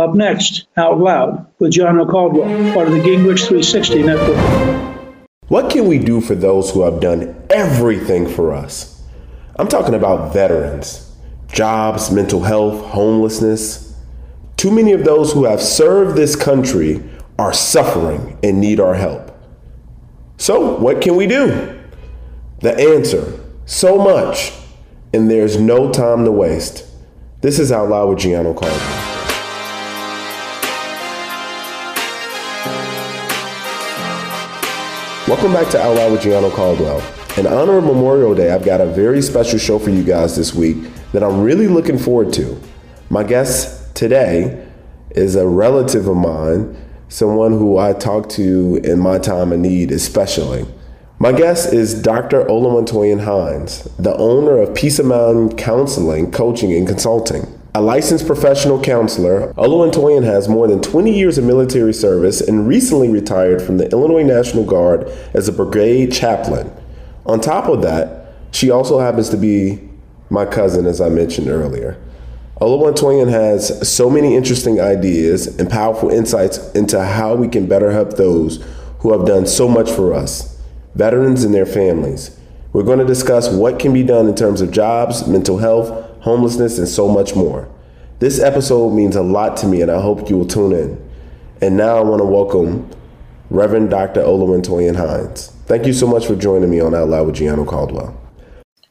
Up next, Out Loud with Gianno Caldwell, part of the Gingrich 360 Network. What can we do for those who have done everything for us? I'm talking about veterans, jobs, mental health, homelessness. Too many of those who have served this country are suffering and need our help. So, what can we do? The answer so much, and there's no time to waste. This is Out Loud with Gianno Caldwell. Welcome back to Out Loud with Gianno Caldwell. In honor of Memorial Day, I've got a very special show for you guys this week that I'm really looking forward to. My guest today is a relative of mine, someone who I talk to in my time of need, especially. My guest is Dr. Oluwatoyin Hines, the owner of Peace of Mind Counseling, Coaching, and Consulting. A licensed professional counselor, Oluwatoyin has more than 20 years of military service and recently retired from the Illinois National Guard as a brigade chaplain. On top of that, she also happens to be my cousin, as I mentioned earlier. Oluwatoyin has so many interesting ideas and powerful insights into how we can better help those who have done so much for us, veterans and their families. We're going to discuss what can be done in terms of jobs, mental health, homelessness, and so much more. This episode means a lot to me, and I hope you will tune in. And now I want to welcome Reverend Dr. Oluwatoyin Hines. Thank you so much for joining me on Out Loud with Gianno Caldwell.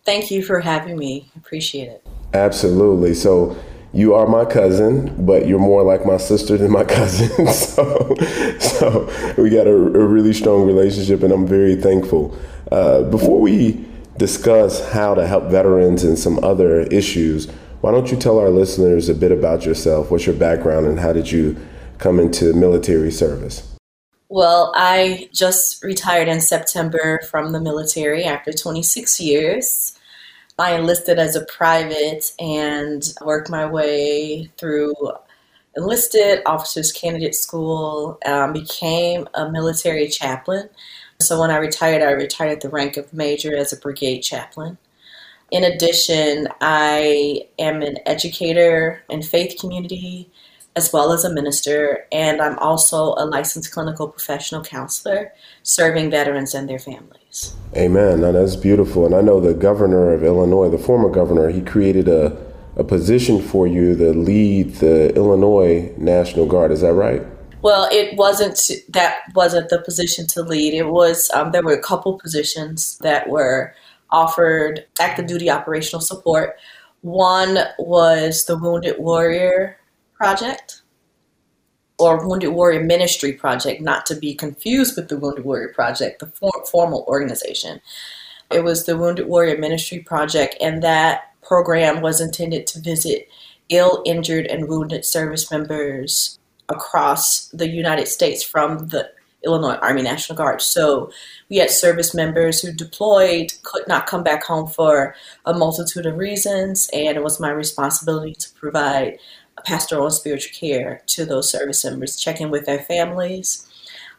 Thank you for having me. Appreciate it. Absolutely. So, you are my cousin, but you're more like my sister than my cousin. so, so we got a, a, really strong relationship, and I'm very thankful. Uh, before we discuss how to help veterans and some other issues, why don't you tell our listeners a bit about yourself? What's your background, and how did you come into military service? Well, I just retired in September from the military after 26 years. I enlisted as a private and worked my way through enlisted officers candidate school, um, became a military chaplain. So when I retired, I retired at the rank of major as a brigade chaplain. In addition, I am an educator in faith community as well as a minister, and I'm also a licensed clinical professional counselor serving veterans and their families. Amen. Now that's beautiful. And I know the governor of Illinois, the former governor, he created a, a position for you to lead the Illinois National Guard. Is that right? Well, it wasn't that wasn't the position to lead. It was um, there were a couple positions that were offered active duty operational support. One was the Wounded Warrior Project or Wounded Warrior Ministry Project, not to be confused with the Wounded Warrior Project, the for- formal organization. It was the Wounded Warrior Ministry Project, and that program was intended to visit ill, injured, and wounded service members across the United States from the Illinois Army National Guard. So we had service members who deployed, could not come back home for a multitude of reasons, and it was my responsibility to provide pastoral and spiritual care to those service members, checking with their families.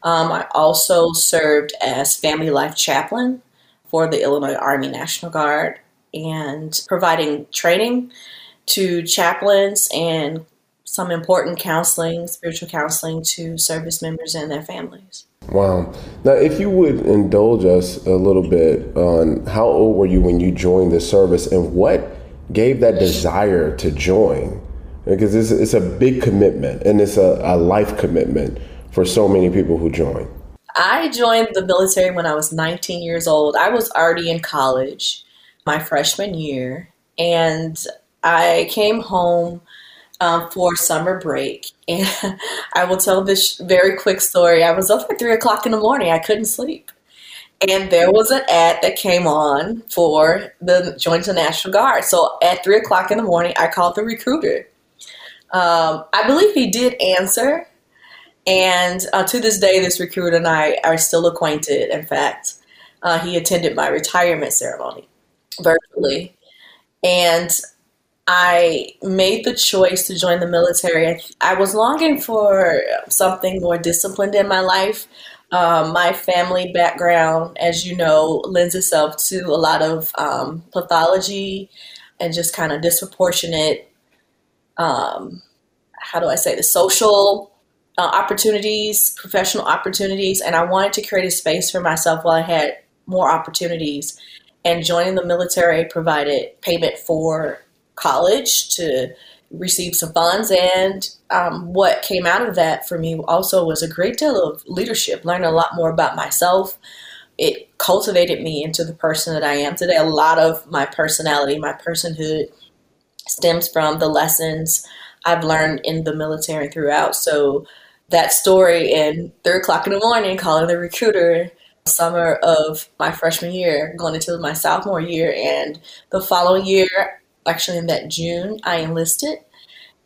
Um, I also served as family life chaplain for the Illinois Army National Guard and providing training to chaplains and some important counseling, spiritual counseling to service members and their families. Wow. Now, if you would indulge us a little bit on how old were you when you joined the service and what gave that desire to join? Because it's, it's a big commitment and it's a, a life commitment for so many people who join. I joined the military when I was 19 years old. I was already in college my freshman year, and I came home um, for summer break. And I will tell this very quick story. I was up at three o'clock in the morning. I couldn't sleep. And there was an ad that came on for the Join the National Guard. So at three o'clock in the morning, I called the recruiter. Um, I believe he did answer. And uh, to this day, this recruiter and I are still acquainted. In fact, uh, he attended my retirement ceremony virtually. And I made the choice to join the military. I, was longing for something more disciplined in my life. Um, my family background, as you know, lends itself to a lot of um, pathology and just kind of disproportionate, um, how do I say, the social uh, opportunities, professional opportunities. And I wanted to create a space for myself while I had more opportunities. And joining the military provided payment for college to receive some funds. And um, what came out of that for me also was a great deal of leadership, learning a lot more about myself. It cultivated me into the person that I am today. A lot of my personality, my personhood stems from the lessons I've learned in the military throughout. So that story in three o'clock in the morning, calling the recruiter, summer of my freshman year, going into my sophomore year, and the following year, actually in that June, I enlisted.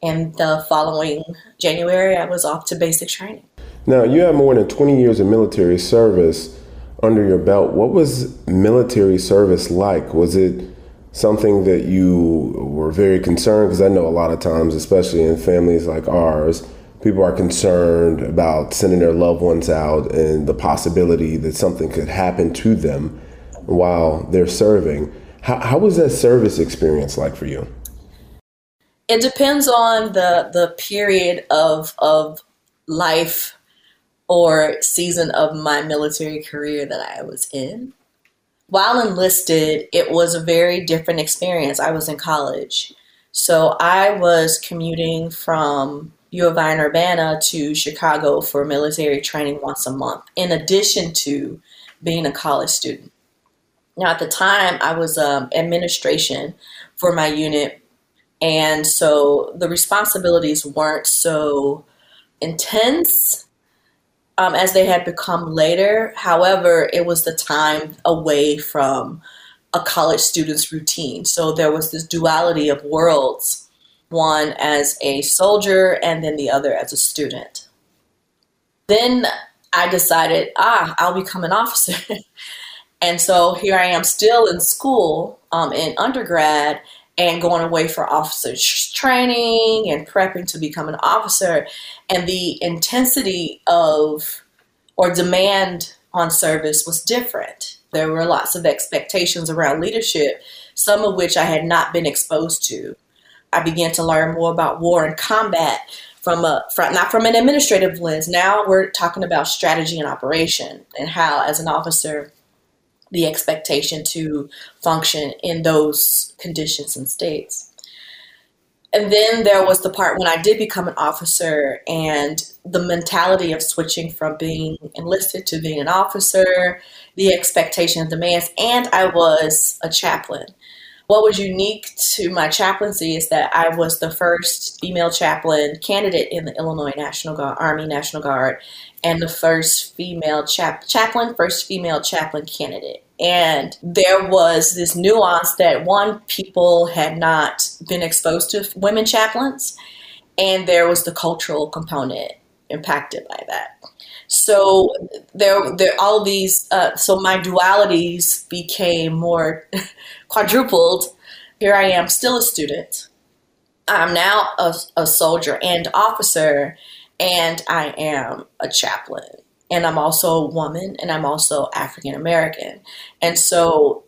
And the following January, I was off to basic training. Now, you have more than 20 years of military service under your belt. What was military service like? Was it something that you were very concerned? Because I know a lot of times, especially in families like ours, people are concerned about sending their loved ones out and the possibility that something could happen to them while they're serving. How, how was that service experience like for you? It depends on the the period of of life or season of my military career that I was in. While enlisted, it was a very different experience. I was in college. So I was commuting from U of I in Urbana to Chicago for military training once a month, in addition to being a college student. Now, at the time, I was um, administration for my unit, and so the responsibilities weren't so intense um, as they had become later. However, it was the time away from a college student's routine. So there was this duality of worlds one as a soldier and then the other as a student. Then I decided, ah, I'll become an officer. And so here I am still in school um, in undergrad and going away for officer training and prepping to become an officer. And the intensity of or demand on service was different. There were lots of expectations around leadership, some of which I had not been exposed to. I began to learn more about war and combat from a from, not from an administrative lens. Now we're talking about strategy and operation and how, as an officer, the expectation to function in those conditions and states. And then there was the part when I did become an officer and the mentality of switching from being enlisted to being an officer, the expectation and demands, and I was a chaplain. What was unique to my chaplaincy is that I was the first female chaplain candidate in the Illinois National Guard, Army National Guard, and the first female chap- chaplain, first female chaplain candidate. And there was this nuance that one, people had not been exposed to women chaplains, and there was the cultural component impacted by that. So there, there, all these. Uh, so my dualities became more quadrupled. Here I am, still a student. I'm now a, a soldier and officer, and I am a chaplain. And I'm also a woman, and I'm also African American. And so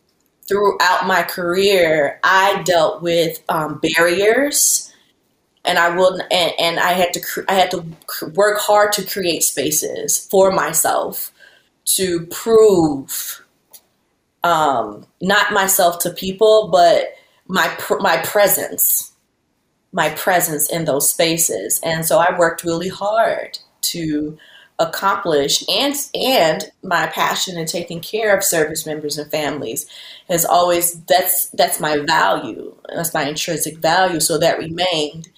throughout my career, I dealt with um, barriers and I will and, and I had to I had to work hard to create spaces for myself to prove um, not myself to people, but my my presence, my presence in those spaces, and so I worked really hard to accomplish and and my passion in taking care of service members and families has always that's that's my value. That's my intrinsic value. So that remained.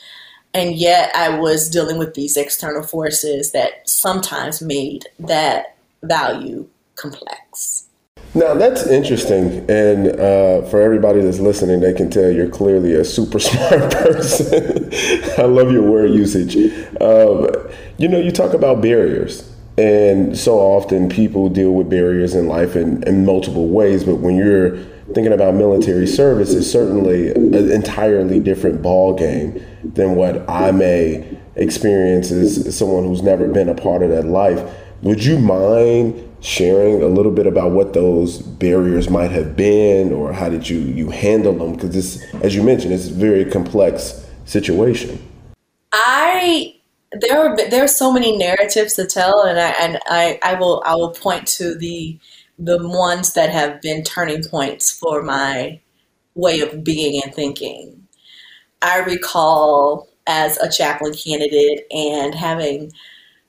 And yet I was dealing with these external forces that sometimes made that value complex. Now that's interesting, and uh, for everybody that's listening, they can tell you're clearly a super smart person. I love your word usage. Um, you know, you talk about barriers, and so often people deal with barriers in life in, in multiple ways. But when you're thinking about military service, it's certainly an entirely different ball game than what I may experience as someone who's never been a part of that life. Would you mind sharing a little bit about what those barriers might have been, or how did you you handle them? Because this, as you mentioned, it's a very complex situation. I there are there are so many narratives to tell, and I and I, I will I will point to the the ones that have been turning points for my way of being and thinking. I recall as a chaplain candidate and having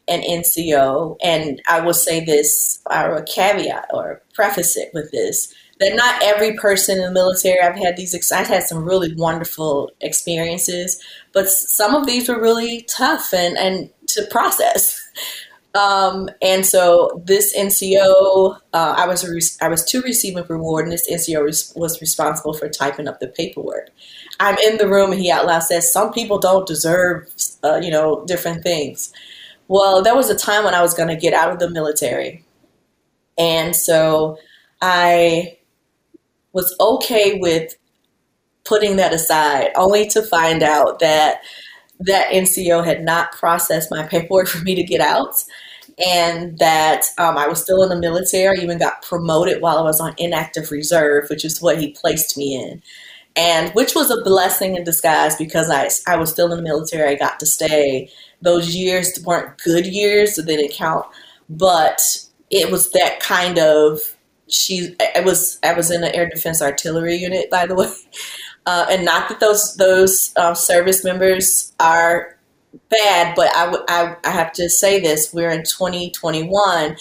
an NCO, and I will say this or a caveat or preface it with this that not every person in the military I've had these I've had some really wonderful experiences, but some of these were really tough and and to process. Um, and so this NCO, uh, I was re- I was to receive a reward, and this NCO res- was responsible for typing up the paperwork. I'm in the room, and he out loud says, "Some people don't deserve, uh, you know, different things." Well, there was a time when I was going to get out of the military, and so I was okay with putting that aside, only to find out that that NCO had not processed my paperwork for me to get out, and that um, I was still in the military. I even got promoted while I was on inactive reserve, which is what he placed me in, and which was a blessing in disguise because I I was still in the military. I got to stay. Those years weren't good years, so they didn't count, but it was that kind of she I was I was in the air defense artillery unit by the way uh, and not that those those uh, service members are bad, but I, w- I, I have to say this: we're in 2021,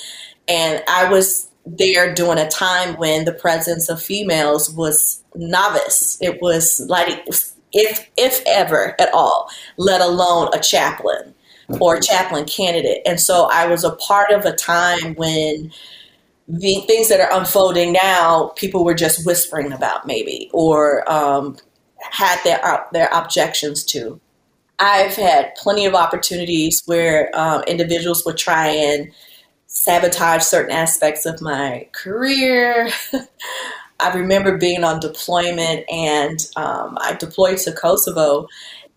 and I was there during a time when the presence of females was novice. It was like if if ever at all, let alone a chaplain or a chaplain candidate. And so I was a part of a time when the things that are unfolding now, people were just whispering about maybe, or um, had their their objections to. I've had plenty of opportunities where um, individuals would try and sabotage certain aspects of my career. I remember being on deployment, and um, I deployed to Kosovo,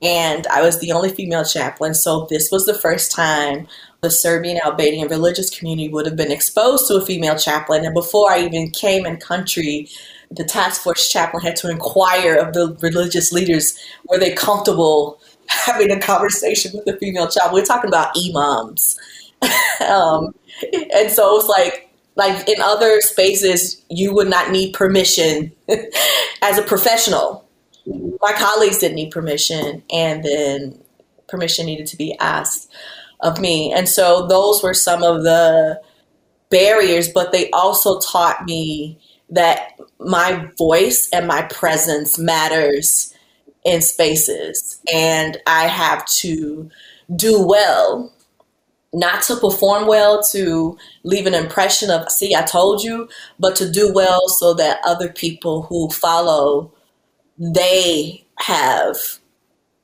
and I was the only female chaplain. So this was the first time the Serbian Albanian religious community would have been exposed to a female chaplain. And before I even came in country, the task force chaplain had to inquire of the religious leaders were they comfortable having a conversation with a female chaplain. We're talking about imams. um, and so it's like, like in other spaces, you would not need permission as a professional. My colleagues didn't need permission, and then permission needed to be asked of me. And so those were some of the barriers, but they also taught me that my voice and my presence matters in spaces. And I have to do well, not to perform well, to leave an impression of, see, I told you, but to do well so that other people who follow, they have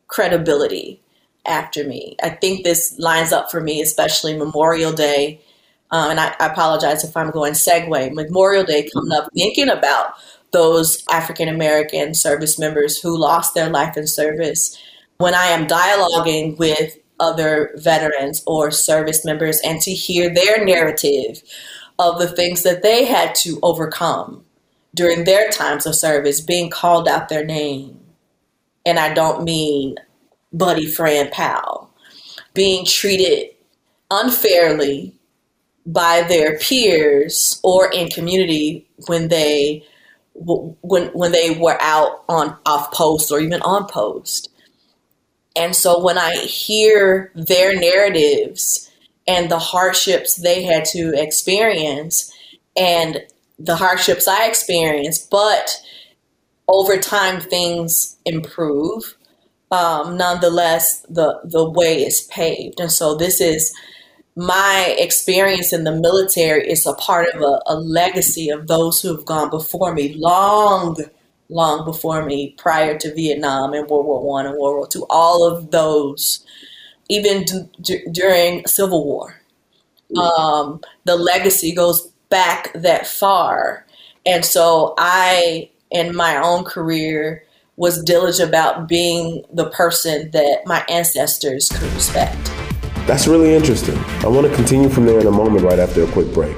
credibility after me. I think this lines up for me, especially Memorial Day. Um, and I, I, apologize if I'm going segue. Memorial Day coming up, thinking about those African American service members who lost their life in service. When I am dialoguing with other veterans or service members and to hear their narrative of the things that they had to overcome during their times of service, being called out their name. And I don't mean buddy, friend, pal, being treated unfairly by their peers or in community when they when when they were out on off post or even on post. And so when I hear their narratives and the hardships they had to experience and the hardships I experienced, but over time things improve. Um, nonetheless, the the way is paved, and so this is my experience in the military is a part of a, a legacy of those who have gone before me, long, long before me, prior to Vietnam and World War One and World War Two. All of those, even d- d- during Civil War, um, the legacy goes back that far. And so I, in my own career, was diligent about being the person that my ancestors could respect. That's really interesting. I want to continue from there in a moment right after a quick break.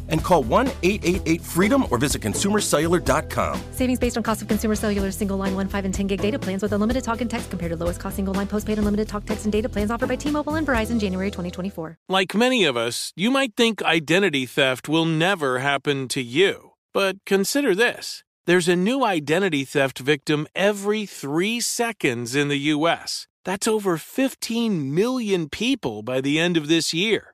and call 1 888 freedom or visit consumercellular.com. Savings based on cost of consumer cellular single line 1, 5, and 10 gig data plans with unlimited talk and text compared to lowest cost single line postpaid unlimited talk, text, and data plans offered by T Mobile and Verizon January 2024. Like many of us, you might think identity theft will never happen to you. But consider this. There's a new identity theft victim every three seconds in the U.S. That's over 15 million people by the end of this year,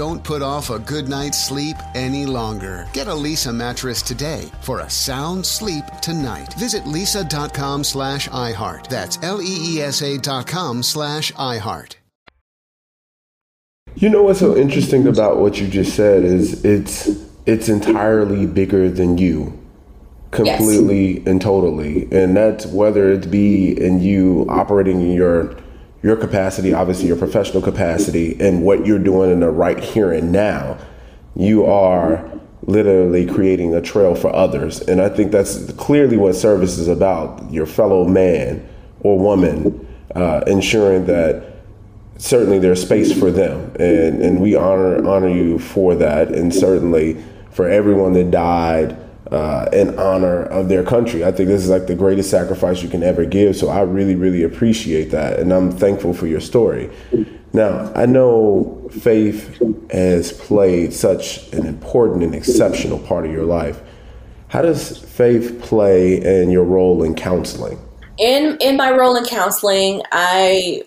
Don't put off a good night's sleep any longer. Get a Leesa mattress today for a sound sleep tonight. Visit leesa.com slash iHeart. That's L-E-E-S-A dot com slash iHeart. You know what's so interesting about what you just said is it's it's entirely bigger than you. Completely yes. and totally. And that's whether it be in you operating in your your capacity, obviously your professional capacity, and what you're doing in the right here and now, you are literally creating a trail for others. And I think that's clearly what service is about your fellow man or woman, uh, ensuring that certainly there's space for them. And, and we honor, honor you for that. And certainly for everyone that died uh, in honor of their country. I think this is like the greatest sacrifice you can ever give. So I really, really appreciate that. And I'm thankful for your story. Now, I know faith has played such an important and exceptional part of your life. How does faith play in your role in counseling? In in my role in counseling, I,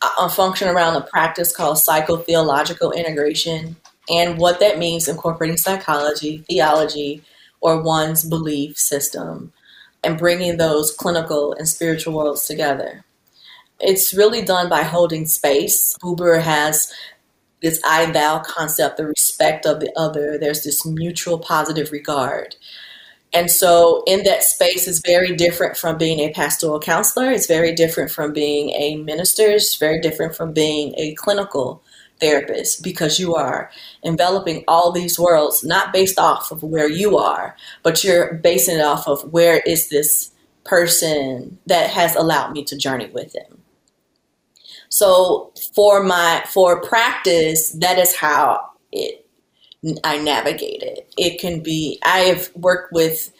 I function around a practice called psychotheological integration, and what that means incorporating psychology, theology, or one's belief system, and bringing those clinical and spiritual worlds together. It's really done by holding space. Buber has this I thou concept, the respect of the other. There's this mutual positive regard. And so, in that space, is very different from being a pastoral counselor. It's very different from being a minister. It's very different from being a clinical therapist because you are enveloping all these worlds not based off of where you are, but you're basing it off of where is this person that has allowed me to journey with them. So for my for practice, that is how it I navigate it. It can be I have worked with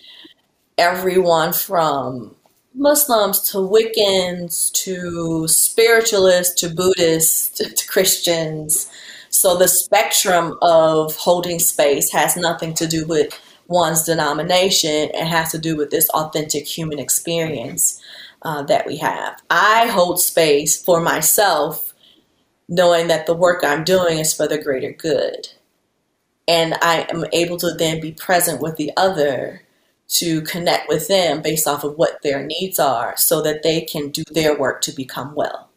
everyone from Muslims to Wiccans to spiritualists to Buddhists to, Christians. So the spectrum of holding space has nothing to do with one's denomination. It has to do with this authentic human experience uh, that we have. I hold space for myself, knowing that the work I'm doing is for the greater good. And I am able to then be present with the other to connect with them based off of what their needs are so that they can do their work to become well.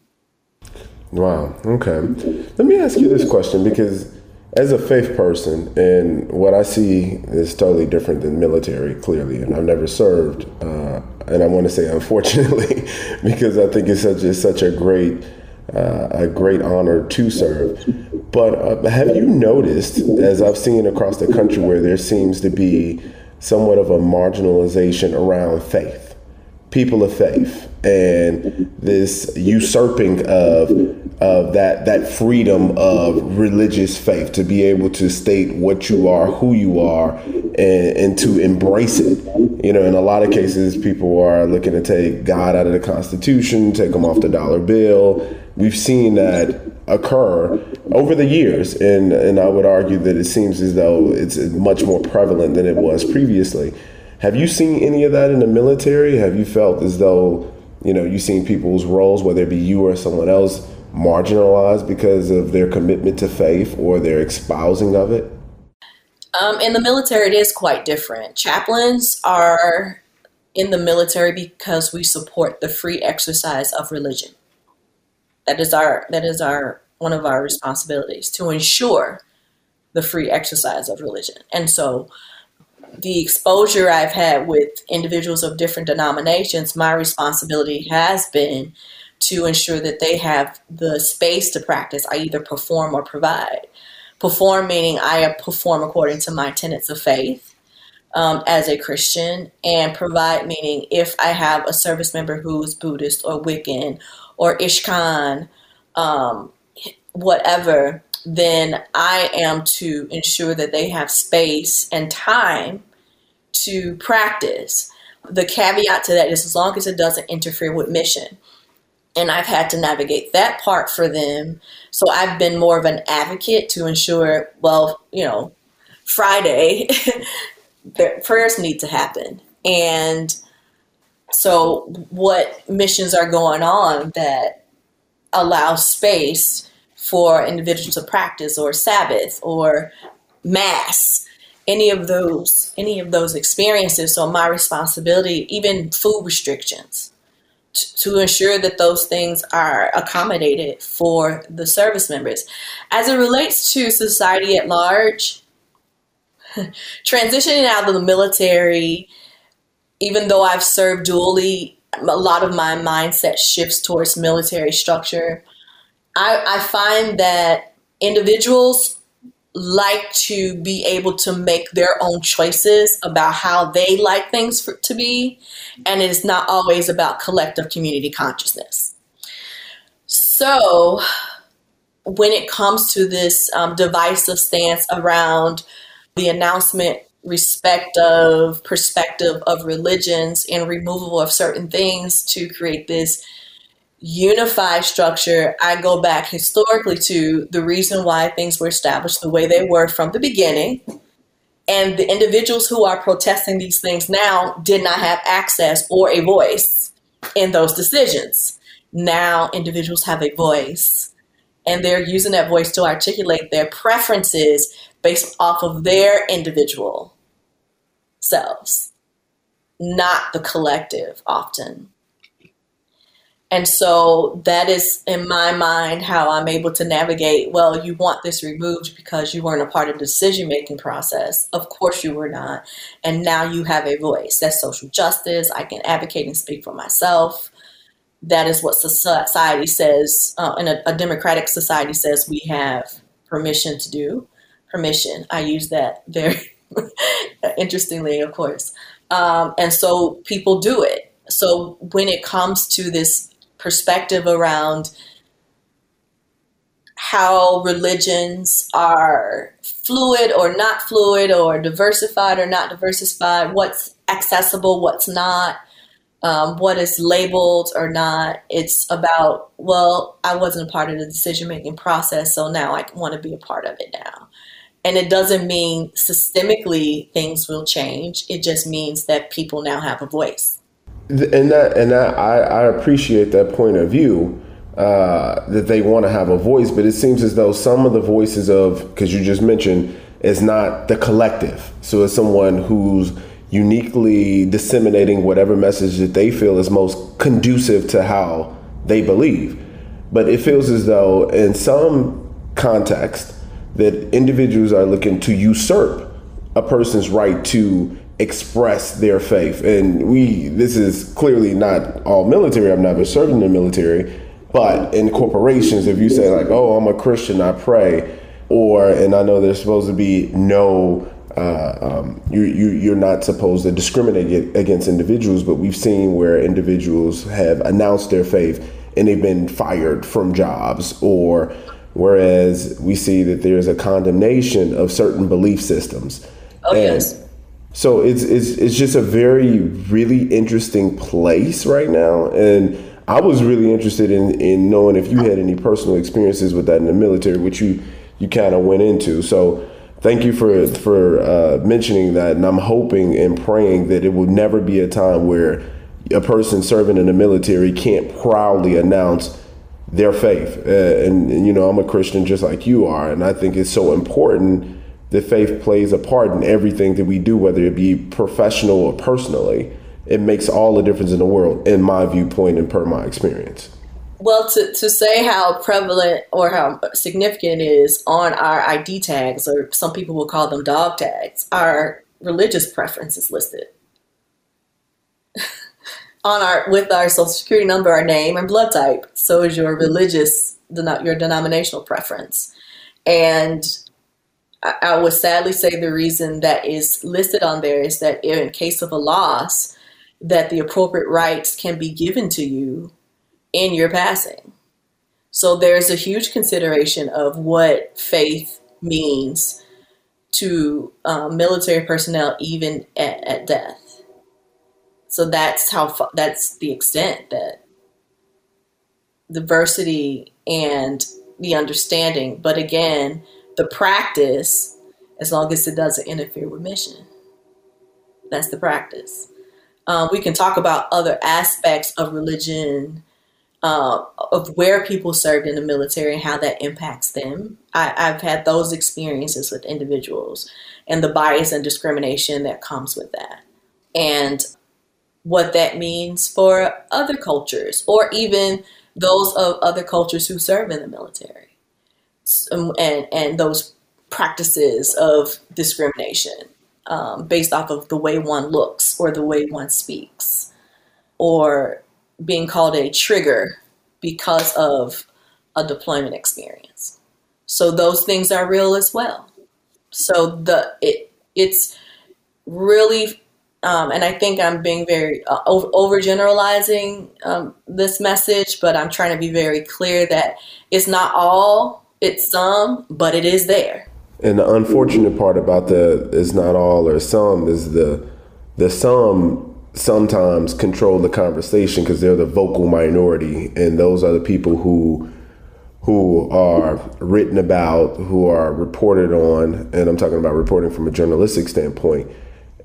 Wow. Okay. Let me ask you this question because as a faith person, and what I see is totally different than military, clearly, and I've never served, uh, and I want to say unfortunately, because I think it's such it's such a great uh, a great honor to serve. But uh, have you noticed, as I've seen across the country, where there seems to be somewhat of a marginalization around faith, people of faith, and this usurping of of that that freedom of religious faith to be able to state what you are, who you are, and, and to embrace it. You know, in a lot of cases, people are looking to take God out of the Constitution, take him off the dollar bill. We've seen that occur over the years, and and I would argue that it seems as though it's much more prevalent than it was previously. Have you seen any of that in the military? Have you felt as though you know you've seen people's roles, whether it be you or someone else, marginalized because of their commitment to faith or their espousing of it? Um, in the military, it is quite different. Chaplains are in the military because we support the free exercise of religion. That is our that is our one of our responsibilities to ensure the free exercise of religion. And so the exposure I've had with individuals of different denominations, my responsibility has been to ensure that they have the space to practice. I either perform or provide. Perform meaning I perform according to my tenets of faith um, as a Christian, and provide meaning if I have a service member who's Buddhist or Wiccan or Ishkan um, whatever, then I am to ensure that they have space and time to practice. The caveat to that is as long as it doesn't interfere with mission. And I've had to navigate that part for them. So I've been more of an advocate to ensure, well, you know, Friday, prayers need to happen. And so, what missions are going on that allow space for individuals to practice, or Sabbath, or Mass, any of those, any of those experiences? So, my responsibility, even food restrictions, to ensure that those things are accommodated for the service members. As it relates to society at large, transitioning out of the military even though I've served dually, a lot of my mindset shifts towards military structure. I, I find that individuals like to be able to make their own choices about how they like things for, to be, and it is not always about collective community consciousness. So, when it comes to this um, divisive stance around the announcement respect of perspective of religions and removal of certain things to create this unified structure, I go back historically to the reason why things were established the way they were from the beginning. And the individuals who are protesting these things now did not have access or a voice in those decisions. Now individuals have a voice and they're using that voice to articulate their preferences based off of their individual selves, not the collective often. And so that is, in my mind, how I'm able to navigate. Well, you want this removed because you weren't a part of the decision making process. Of course, you were not. And now you have a voice. That's social justice. I can advocate and speak for myself. That is what society says, uh, and a, a democratic society says we have permission to do. Permission. I use that very interestingly, of course. Um, and so people do it. So when it comes to this perspective around how religions are fluid or not fluid or diversified or not diversified, what's accessible, what's not, um, what is labeled or not. It's about, well, I wasn't a part of the decision making process, so now I want to be a part of it now. And it doesn't mean systemically things will change, it just means that people now have a voice and that and that, I, I appreciate that point of view uh, that they want to have a voice, but it seems as though some of the voices of because you just mentioned is not the collective. So it's someone who's uniquely disseminating whatever message that they feel is most conducive to how they believe. But it feels as though in some context that individuals are looking to usurp a person's right to express their faith. And we, this is clearly not all military. I've never served in the military, but in corporations, if you say like, "Oh, I'm a Christian, I pray," or and I know there's supposed to be no. Uh, um, you, you, you're not supposed to discriminate against individuals, but we've seen where individuals have announced their faith and they've been fired from jobs, or whereas we see that there's a condemnation of certain belief systems. Oh, and, yes so it's it's it's just a very really interesting place right now, and I was really interested in in knowing if you had any personal experiences with that in the military, which you you kind of went into. So thank you for for uh, mentioning that, and I'm hoping and praying that it will never be a time where a person serving in the military can't proudly announce their faith. Uh, and, and you know, I'm a Christian just like you are, and I think it's so important that faith plays a part in everything that we do, whether it be professional or personally. It makes all the difference in the world, in my viewpoint and per my experience. Well, to, to say how prevalent or how significant it is on our ID tags, or some people will call them dog tags, our religious preference is listed. on our with our social security number, our name and blood type. So is your religious, your denominational preference, and I would sadly say the reason that is listed on there is that in case of a loss, that the appropriate rites can be given to you in your passing. So there's a huge consideration of what faith means to um, military personnel, even at, at, death. So that's how that's the extent that diversity and the understanding. But again, the practice as long as it doesn't interfere with mission. That's the practice. Um, we can talk about other aspects of religion, uh, of where people served in the military and how that impacts them. I, I've had those experiences with individuals and the bias and discrimination that comes with that. And what that means for other cultures or even those of other cultures who serve in the military and and those practices of discrimination um, based off of the way one looks or the way one speaks, or being called a trigger because of a deployment experience. So those things are real as well. So the it it's really um, and I think I'm being very uh, over, overgeneralizing um, this message, but I'm trying to be very clear that it's not all it's some, but it is there. And the unfortunate part about the is not all or some is the the some sometimes control the conversation because they're the vocal minority, and those are the people who who are written about, who are reported on, and I'm talking about reporting from a journalistic standpoint.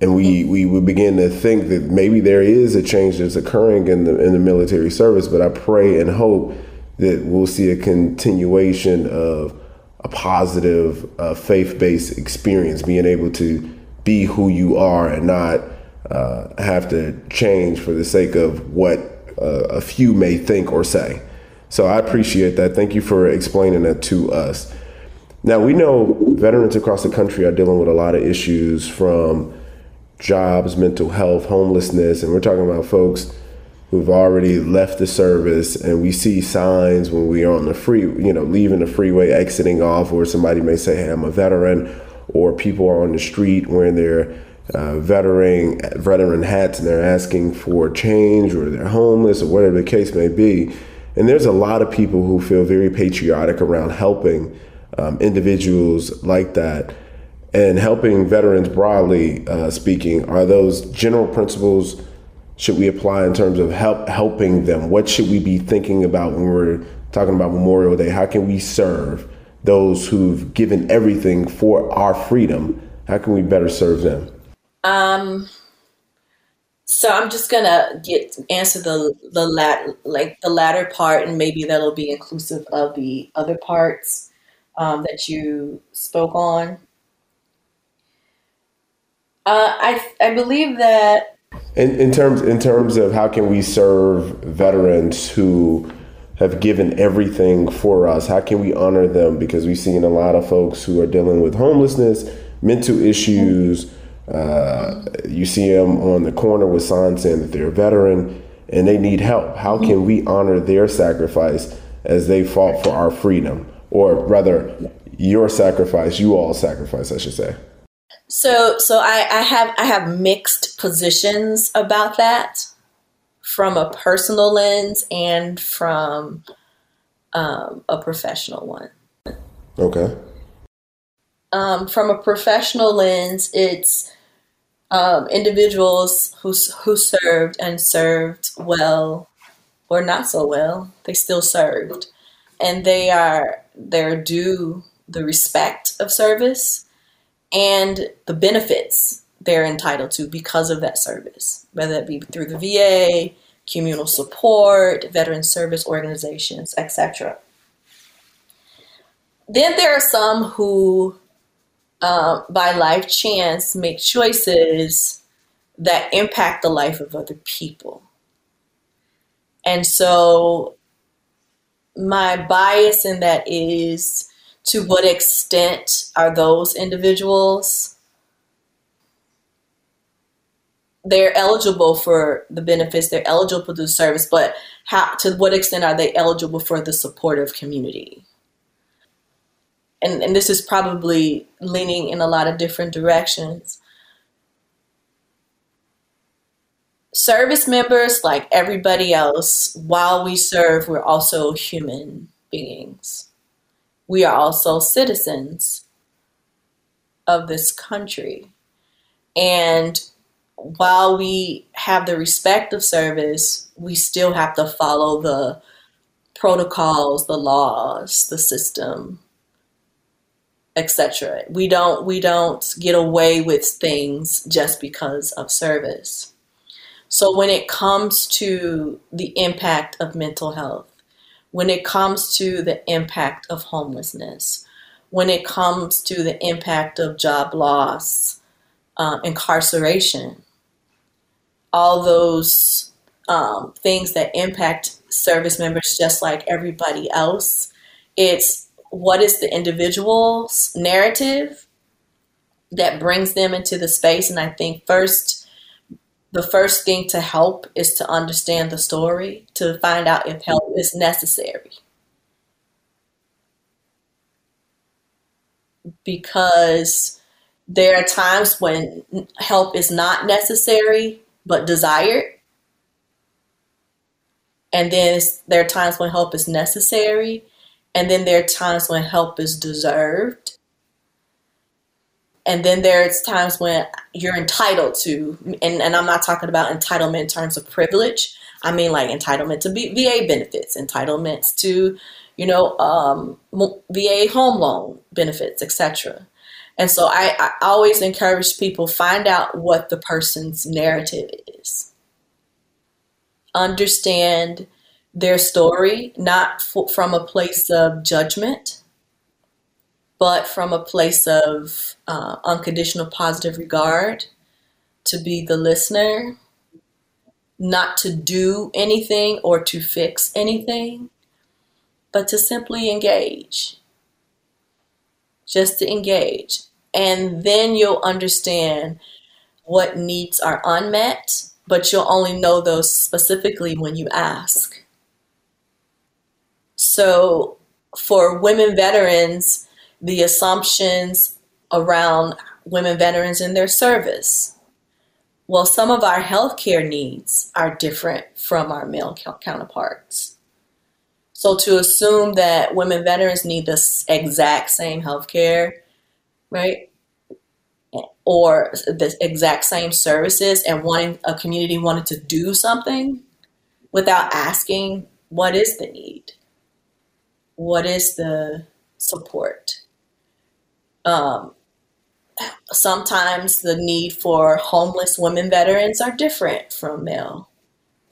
And we, we, we begin to think that maybe there is a change that's occurring in the in the military service, but I pray and hope that we'll see a continuation of a positive uh, faith-based experience, being able to be who you are and not uh, have to change for the sake of what uh, a few may think or say. So I appreciate that. Thank you for explaining that to us. Now, we know veterans across the country are dealing with a lot of issues from jobs, mental health, homelessness, and we're talking about folks who've already left the service and we see signs when we are on the free, you know, leaving the freeway, exiting off, or somebody may say, hey, I'm a veteran, or people are on the street wearing their uh, veteran veteran hats and they're asking for change or they're homeless or whatever the case may be. And there's a lot of people who feel very patriotic around helping um, individuals like that and helping veterans broadly uh, speaking. Are those general principles should we apply in terms of help helping them? What should we be thinking about when we're talking about Memorial Day? How can we serve those who've given everything for our freedom? How can we better serve them? Um, so I'm just gonna get answer the the lat like the latter part, and maybe that'll be inclusive of the other parts um, that you spoke on. Uh, I I believe that in, in terms in terms of how can we serve veterans who have given everything for us, how can we honor them? Because we've seen a lot of folks who are dealing with homelessness, mental issues uh, you see them on the corner with signs saying that they're a veteran and they need help. How can we honor their sacrifice as they fought for our freedom? Or rather, your sacrifice, you all sacrifice, I should say. So, so I, I have I have mixed positions about that, from a personal lens and from um, a professional one. Okay. Um, from a professional lens, it's um, individuals who who served and served well or not so well. They still served, and they are they're due the respect of service and the benefits they're entitled to because of that service, whether it be through the VA, communal support, veteran service organizations, etc. Then there are some who um, by life chance make choices that impact the life of other people. And so my bias in that is to what extent are those individuals they're eligible for the benefits they're eligible for the service but how to what extent are they eligible for the supportive community and, and this is probably leaning in a lot of different directions. Service members, like everybody else, while we serve, we're also human beings. We are also citizens of this country. And while we have the respect of service, we still have to follow the protocols, the laws, the system, etc. We don't we don't get away with things just because of service. So when it comes to the impact of mental health, when it comes to the impact of homelessness, when it comes to the impact of job loss, uh, incarceration, all those um, things that impact service members just like everybody else, it's what is the individual's narrative that brings them into the space. And I think first, the first thing to help is to understand the story, to find out if help is necessary. Because there are times when help is not necessary but desired. And then there are times when help is necessary and then there are times when help is deserved. And then there's times when you're entitled to, and, and I'm not talking about entitlement in terms of privilege. I mean like entitlement to VA benefits, entitlements to, you know, um, VA home loan benefits, etc. And so I, I always encourage people find out what the person's narrative is. Understand their story, not f- from a place of judgment, but from a place of uh, unconditional positive regard, to be the listener, not to do anything or to fix anything, but to simply engage. Just to engage. And then you'll understand what needs are unmet, but you'll only know those specifically when you ask. So, for women veterans, the assumptions around women veterans in their service. Well, some of our healthcare needs are different from our male counterparts. So to assume that women veterans need the exact same healthcare right? Or the exact same services and wanting a community wanted to do something without asking what is the need? What is the support? Um, sometimes the need for homeless women veterans are different from male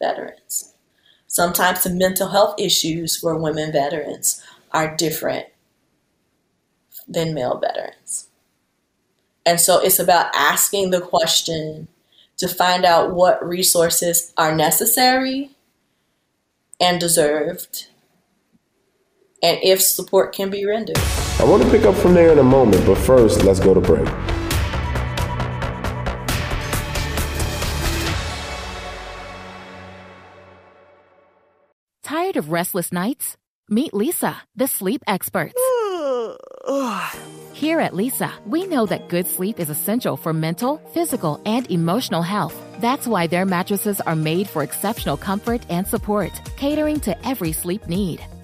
veterans. Sometimes the mental health issues for women veterans are different than male veterans. And so it's about asking the question to find out what resources are necessary and deserved, and if support can be rendered. I want to pick up from there in a moment, but first, let's go to break. Tired of restless nights? Meet Leesa, the sleep experts. Here at Leesa, we know that good sleep is essential for mental, physical, and emotional health. That's why their mattresses are made for exceptional comfort and support, catering to every sleep need.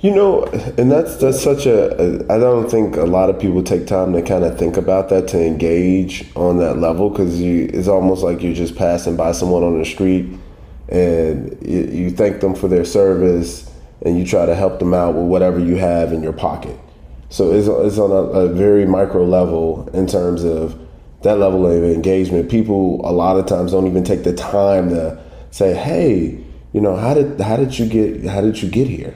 You know, and that's that's such a. a I don't think a lot of people take time to kind of think about that to engage on that level because you it's almost like you're just passing by someone on the street and you, you thank them for their service and you try to help them out with whatever you have in your pocket. So it's, it's on a, a very micro level in terms of that level of engagement. People a lot of times don't even take the time to say, "Hey, you know, how did how did you get how did you get here?"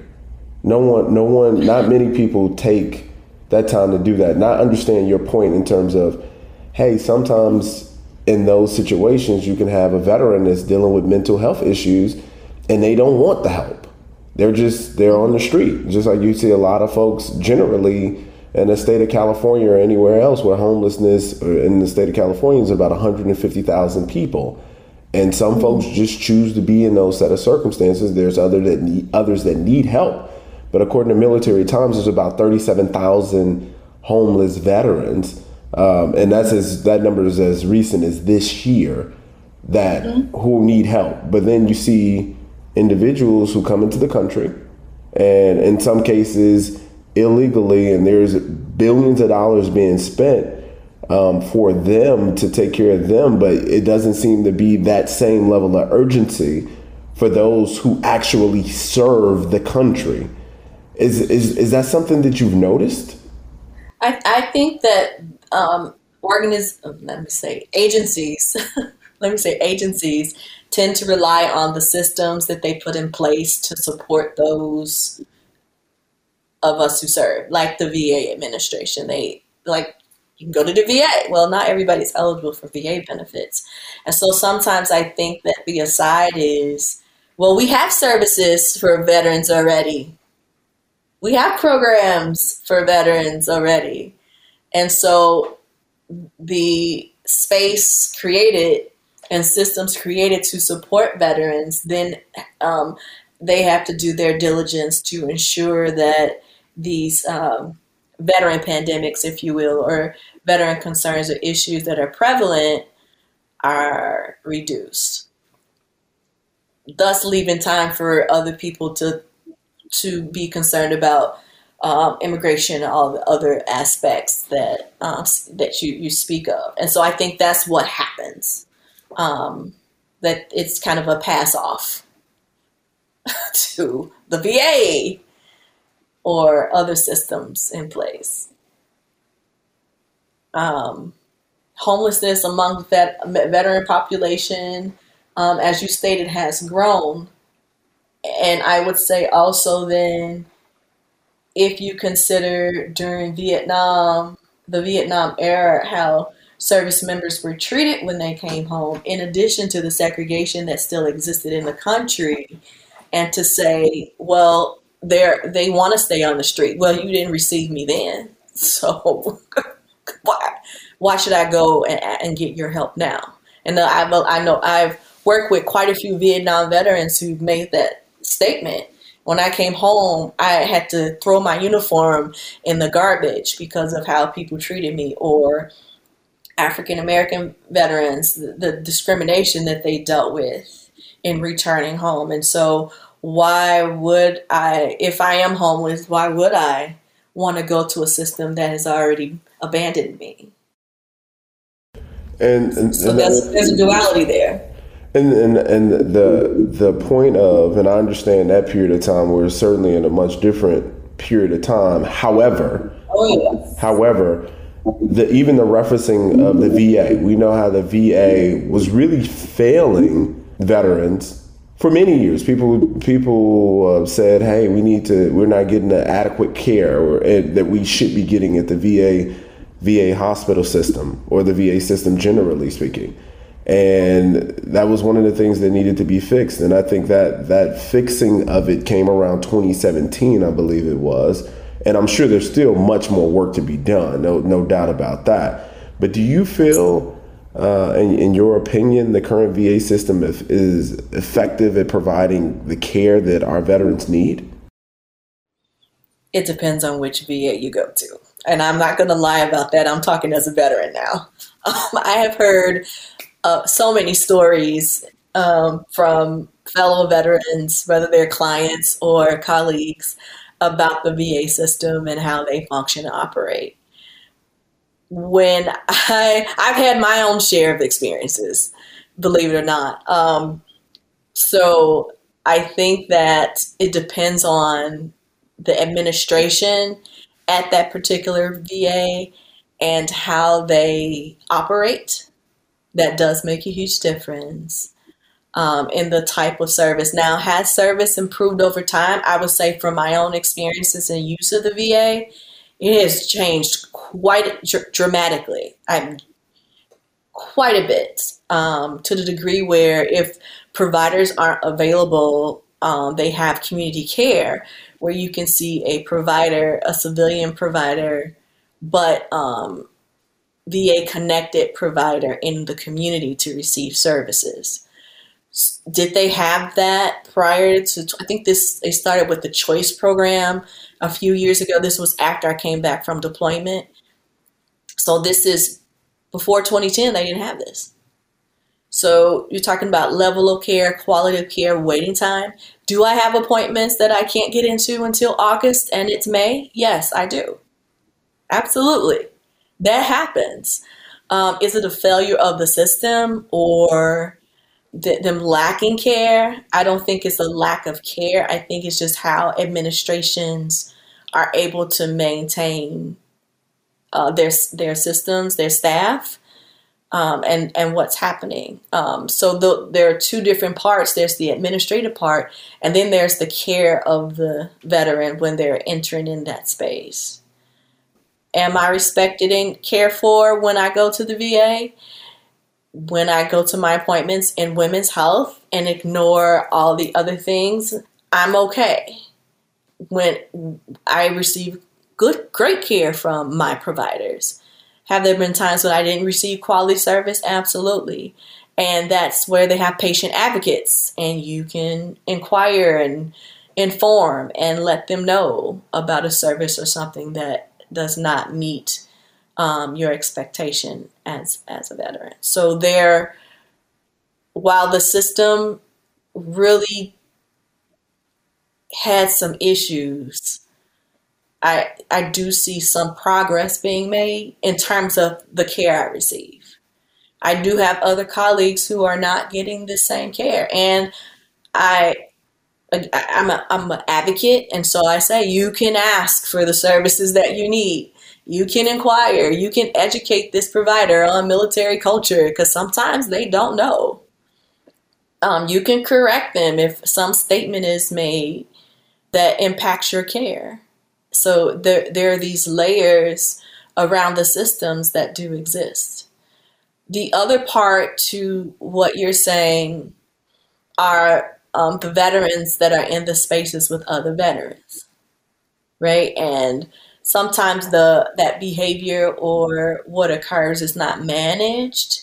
No one, no one, not many people take that time to do that. Not understand your point in terms of, hey, sometimes in those situations you can have a veteran that's dealing with mental health issues and they don't want the help. They're just they're on the street. Just like you see a lot of folks generally in the state of California or anywhere else where homelessness in the state of California is about 150,000 people. And some mm-hmm. folks just choose to be in those set of circumstances. There's other that need, others that need help. But according to Military Times, there's about 37,000 homeless veterans. Um, and that's as that number is as recent as this year that mm-hmm. who need help. But then you see individuals who come into the country and in some cases illegally and there's billions of dollars being spent um, for them to take care of them but it doesn't seem to be that same level of urgency for those who actually serve the country is is, is that something that you've noticed i, I think that um, organiz- let me say agencies let me say agencies tend to rely on the systems that they put in place to support those of us who serve, like the VA administration. They like you can go to the VA. Well, not everybody's eligible for VA benefits. And so sometimes I think that the aside is, well, we have services for veterans already. We have programs for veterans already. And so the space created and systems created to support veterans, then um, they have to do their diligence to ensure that these um, veteran pandemics, if you will, or veteran concerns or issues that are prevalent are reduced. Thus, leaving time for other people to to be concerned about um, immigration and all the other aspects that um, that you, you speak of. And so I think that's what happens um, that it's kind of a pass off to the VA or other systems in place. Um, homelessness among vet, veteran population, um, as you stated, has grown. And I would say also then, if you consider during Vietnam, the Vietnam era, how service members were treated when they came home, in addition to the segregation that still existed in the country, and to say, well, they they want to stay on the street. Well, you didn't receive me then, so why why should I go and, and get your help now? And I I know I've worked with quite a few Vietnam veterans who've made that statement. When I came home, I had to throw my uniform in the garbage because of how people treated me, or African American veterans, the, the discrimination that they dealt with in returning home. And so, why would I, if I am homeless, why would I want to go to a system that has already abandoned me? And, and so there's, there's a duality there. And, and and the the point of, and I understand that period of time, we're certainly in a much different period of time. However, oh, yes. however, the, even the referencing of the VA, we know how the VA was really failing veterans for many years. People people uh, said, "Hey, we need to. We're not getting the adequate care or, that we should be getting at the VA VA hospital system or the VA system generally speaking." And that was one of the things that needed to be fixed. And I think that that fixing of it came around 2017, I believe it was and I'm sure there's still much more work to be done, no, no doubt about that. But do you feel, uh, in, in, your opinion, the current VA system is effective at providing the care that our veterans need? It depends on which VA you go to. And I'm not going to lie about that. I'm talking as a veteran now. Um, I have heard uh, so many stories um, from fellow veterans, whether they're clients or colleagues, about the VA system and how they function and operate. When I I've had my own share of experiences, believe it or not. Um, so I think that it depends on the administration at that particular VA and how they operate. That does make a huge difference um, in the type of service. Now, has service improved over time? I would say from my own experiences and use of the VA, it has changed quite dr- dramatically. I'm quite a bit um, to the degree where if providers aren't available, um, they have community care where you can see a provider, a civilian provider, but um, VA connected provider in the community to receive services. Did they have that prior to? I think this they started with the Choice program a few years ago. This was after I came back from deployment. So this is before 2010. They didn't have this. So you're talking about level of care, quality of care, waiting time. Do I have appointments that I can't get into until August and it's May? Yes, I do. Absolutely. That happens. Um, is it a failure of the system or th- them lacking care? I don't think it's a lack of care. I think it's just how administrations are able to maintain uh, their their systems, their staff, um, and and what's happening. Um, so the, there are two different parts. There's the administrative part, and then there's the care of the veteran when they're entering in that space. Am I respected and cared for when I go to the VA? When I go to my appointments in women's health and ignore all the other things, I'm okay. When I receive good, great care from my providers. Have there been times when I didn't receive quality service? Absolutely. And that's where they have patient advocates, and you can inquire and inform and let them know about a service or something that does not meet um, your expectation as as a veteran. So there, while the system really had some issues, I I do see some progress being made in terms of the care I receive. I do have other colleagues who are not getting the same care, and I I'm a I'm an advocate, and so I say you can ask for the services that you need. You can inquire. You can educate this provider on military culture because sometimes they don't know. Um, you can correct them if some statement is made that impacts your care. So there, there are these layers around the systems that do exist. The other part to what you're saying are um, the veterans that are in the spaces with other veterans, right? And sometimes the that behavior or what occurs is not managed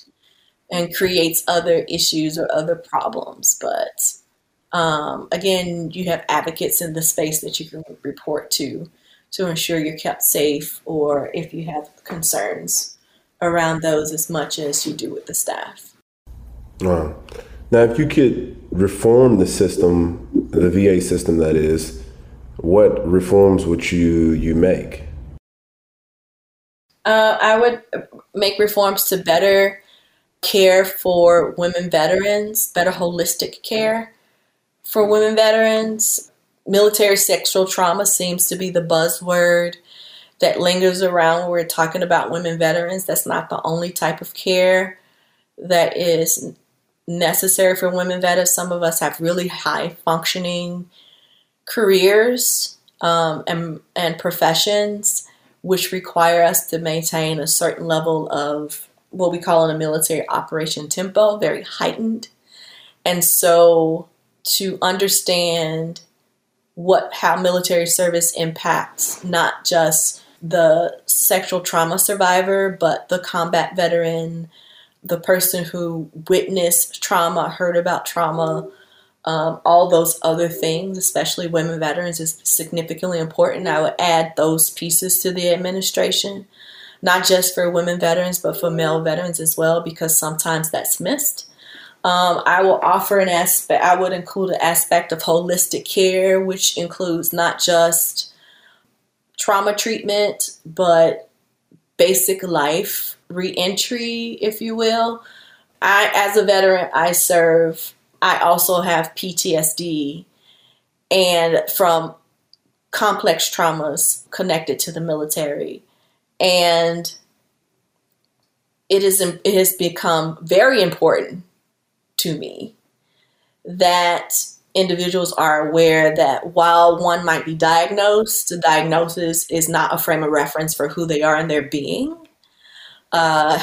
and creates other issues or other problems. But um, again, you have advocates in the space that you can report to to ensure you're kept safe or if you have concerns around those as much as you do with the staff. Wow. Now, if you could reform the system, the VA system that is, what reforms would you you make? Uh, I would make reforms to better care for women veterans, better holistic care for women veterans. Military sexual trauma seems to be the buzzword that lingers around when we're talking about women veterans. That's not the only type of care that is necessary for women veterans. Some of us have really high functioning careers um, and, and professions which require us to maintain a certain level of what we call in a military operation tempo, very heightened. And so to understand what how military service impacts not just the sexual trauma survivor, but the combat veteran, the person who witnessed trauma, heard about trauma, um, all those other things, especially women veterans, is significantly important. I would add those pieces to the administration, not just for women veterans, but for male veterans as well, because sometimes that's missed. Um, I will offer an aspect, I would include an aspect of holistic care, which includes not just trauma treatment, but basic life reentry, if you will. I, as a veteran, I serve I also have PTSD and from complex traumas connected to the military. And it is it has become very important to me that individuals are aware that while one might be diagnosed, the diagnosis is not a frame of reference for who they are in their being. Uh,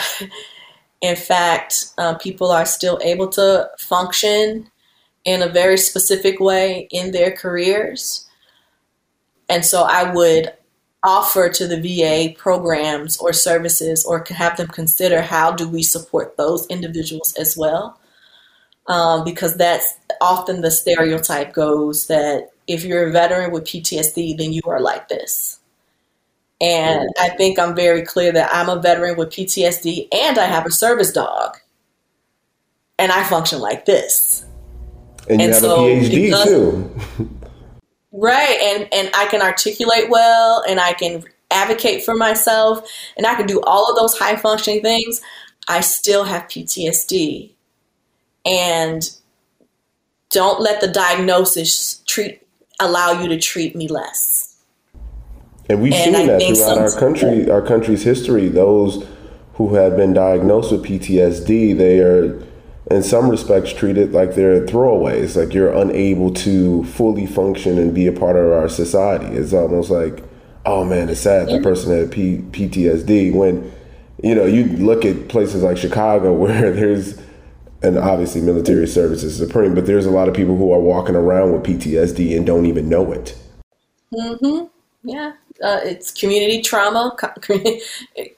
In fact, uh, people are still able to function in a very specific way in their careers. And so I would offer to the VA programs or services or have them consider how do we support those individuals as well. Um, because that's often the stereotype goes that if you're a veteran with PTSD, then you are like this. And I think I'm very clear that I'm a veteran with PTSD and I have a service dog. And I function like this. And you And have so a PhD because- too. Right. And and I can articulate well and I can advocate for myself and I can do all of those high functioning things. I still have PTSD. And don't let the diagnosis treat allow you to treat me less. And we've And I seen that throughout our country, our country's history. Those who have been diagnosed with PTSD, they are, in some respects, treated like they're throwaways. Like you're unable to fully function and be a part of our society. It's almost like, oh man, it's sad that person had P- PTSD. When you know you look at places like Chicago where there's and obviously military service is supreme, but there's a lot of people who are walking around with PTSD and don't even know it. Mm-hmm. Yeah, uh, it's community trauma.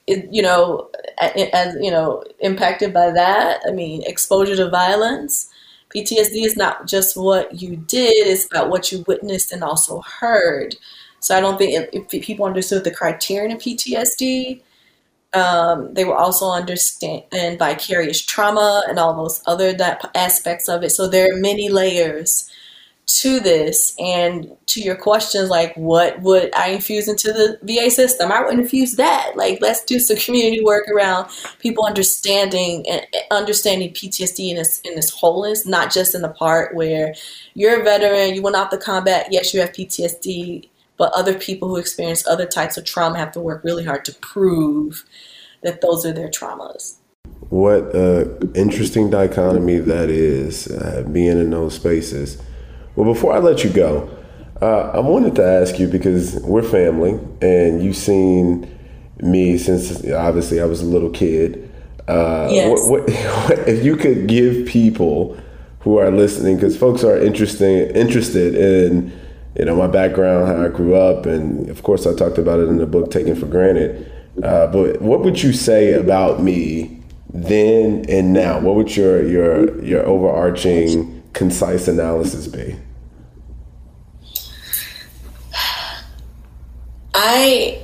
you know, as you know, impacted by that. I mean, exposure to violence. PTSD is not just what you did; it's about what you witnessed and also heard. So I don't think if, if people understood the criterion of PTSD, um, they will also understand and vicarious trauma and all those other that aspects of it. So there are many layers to this and to your questions like what would i infuse into the va system? I would infuse that. Like let's do some community work around people understanding and understanding ptsd in its in its wholeness not just in the part where you're a veteran you went off the combat yes you have ptsd but other people who experience other types of trauma have to work really hard to prove that those are their traumas. What a interesting dichotomy that is, uh, being in those spaces. Well, before I let you go, uh, I wanted to ask you because we're family, and you've seen me since obviously I was a little kid. Uh, Yes. what, what, if you could give people who are listening, because folks are interesting, interested in you know my background, how I grew up, and of course I talked about it in the book Taken for Granted. Uh, but what would you say about me then and now? What would your your your overarching concise analysis be? I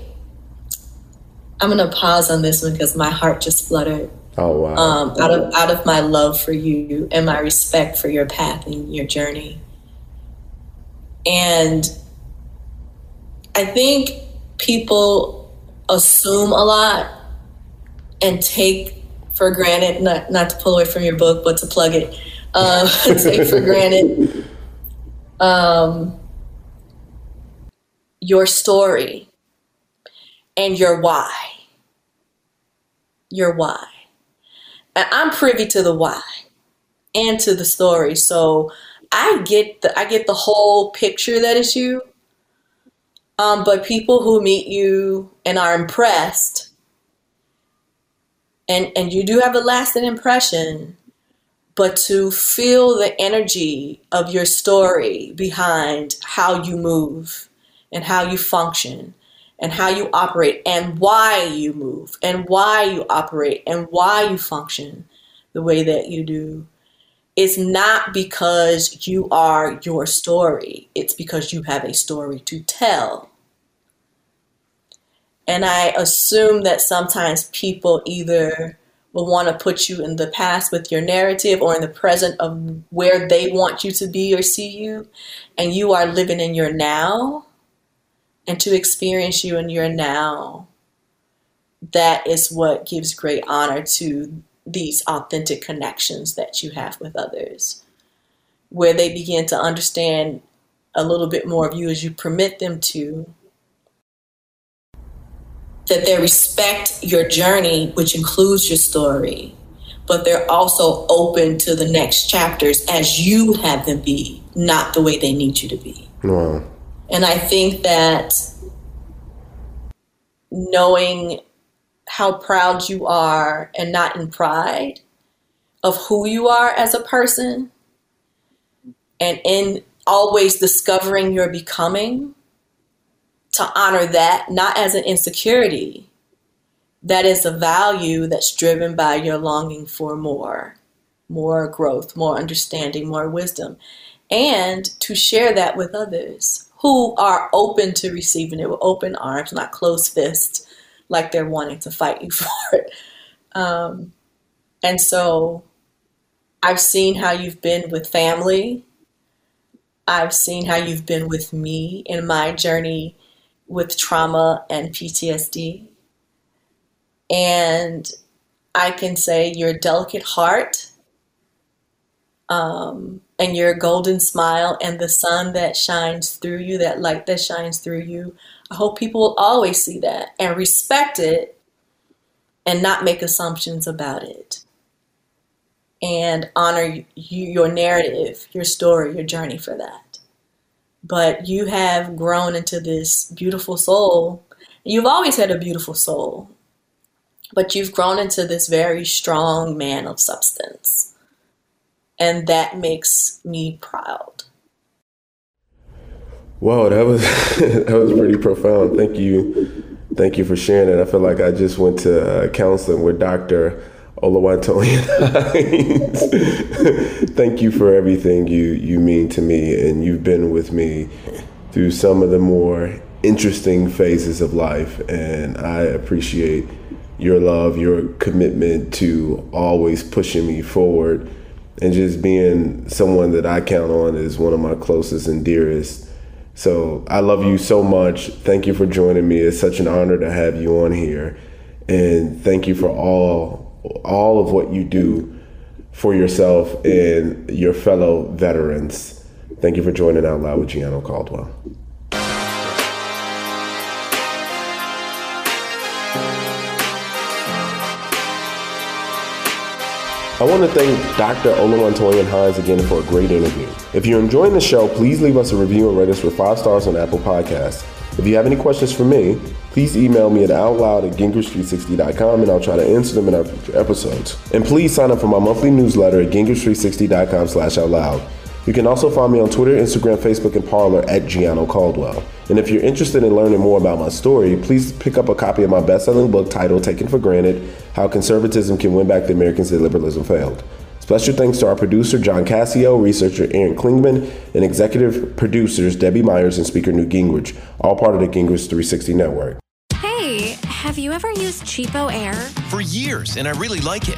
I'm gonna pause on this one because my heart just fluttered. Oh wow! Um, out of out of my love for you and my respect for your path and your journey, and I think people assume a lot and take for granted not not to pull away from your book, but to plug it. Um, take for granted um, your story and your why. Your why. And I'm privy to the why and to the story. So I get the I get the whole picture that is you. Um, but people who meet you and are impressed and and you do have a lasting impression, but to feel the energy of your story behind how you move and how you function and how you operate and why you move and why you operate and why you function the way that you do. It's not because you are your story, it's because you have a story to tell. And I assume that sometimes people either will want to put you in the past with your narrative or in the present of where they want you to be or see you, and you are living in your now and to experience you in your now, that is what gives great honor to these authentic connections that you have with others, where they begin to understand a little bit more of you as you permit them to. That they respect your journey, which includes your story, but they're also open to the next chapters as you have them be, not the way they need you to be. Wow. And I think that knowing how proud you are and not in pride of who you are as a person and in always discovering your becoming to honor that not as an insecurity, that is a value that's driven by your longing for more, more growth, more understanding, more wisdom, and to share that with others who are open to receiving it with open arms, not closed fists, like they're wanting to fight you for it. Um, and so I've seen how you've been with family. I've seen how you've been with me in my journey with trauma and PTSD. And I can say your delicate heart um, and your golden smile and the sun that shines through you, that light that shines through you. I hope people will always see that and respect it and not make assumptions about it. And honor you, your narrative, your story, your journey for that. But you have grown into this beautiful soul. You've always had a beautiful soul, but you've grown into this very strong man of substance. And that makes me proud. Wow, that was that was pretty profound. Thank you, thank you for sharing it. I feel like I just went to uh, counseling with Doctor Oluwatoyin. Thank you for everything you you mean to me, and you've been with me through some of the more interesting phases of life, and I appreciate your love, your commitment to always pushing me forward, and just being someone that I count on is one of my closest and dearest. So I love you so much. Thank you for joining me. It's such an honor to have you on here. And thank you for all all of what you do for yourself and your fellow veterans. Thank you for joining Out Loud with Gianno Caldwell. I want to thank Dr. Oluwatoyin Hines again for a great interview. If you're enjoying the show, please leave us a review and rate us with five stars on Apple Podcasts. If you have any questions for me, please email me at outloud at gingrich360.com and I'll try to answer them in our future episodes. And please sign up for my monthly newsletter at gingrich360.com slash outloud. You can also find me on Twitter, Instagram, Facebook, and Parler at Gianno Caldwell. And if you're interested in learning more about my story, please pick up a copy of my best-selling book titled Taken for Granted, How Conservatism Can Win Back the Americans That Liberalism Failed. Special thanks to our producer, John Cassio, researcher Aaron Klingman, and executive producers, Debbie Myers and speaker Newt Gingrich, all part of the Gingrich 360 Network. Hey, have you ever used CheapOair? For years, and I really like it.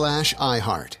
slash iHeart.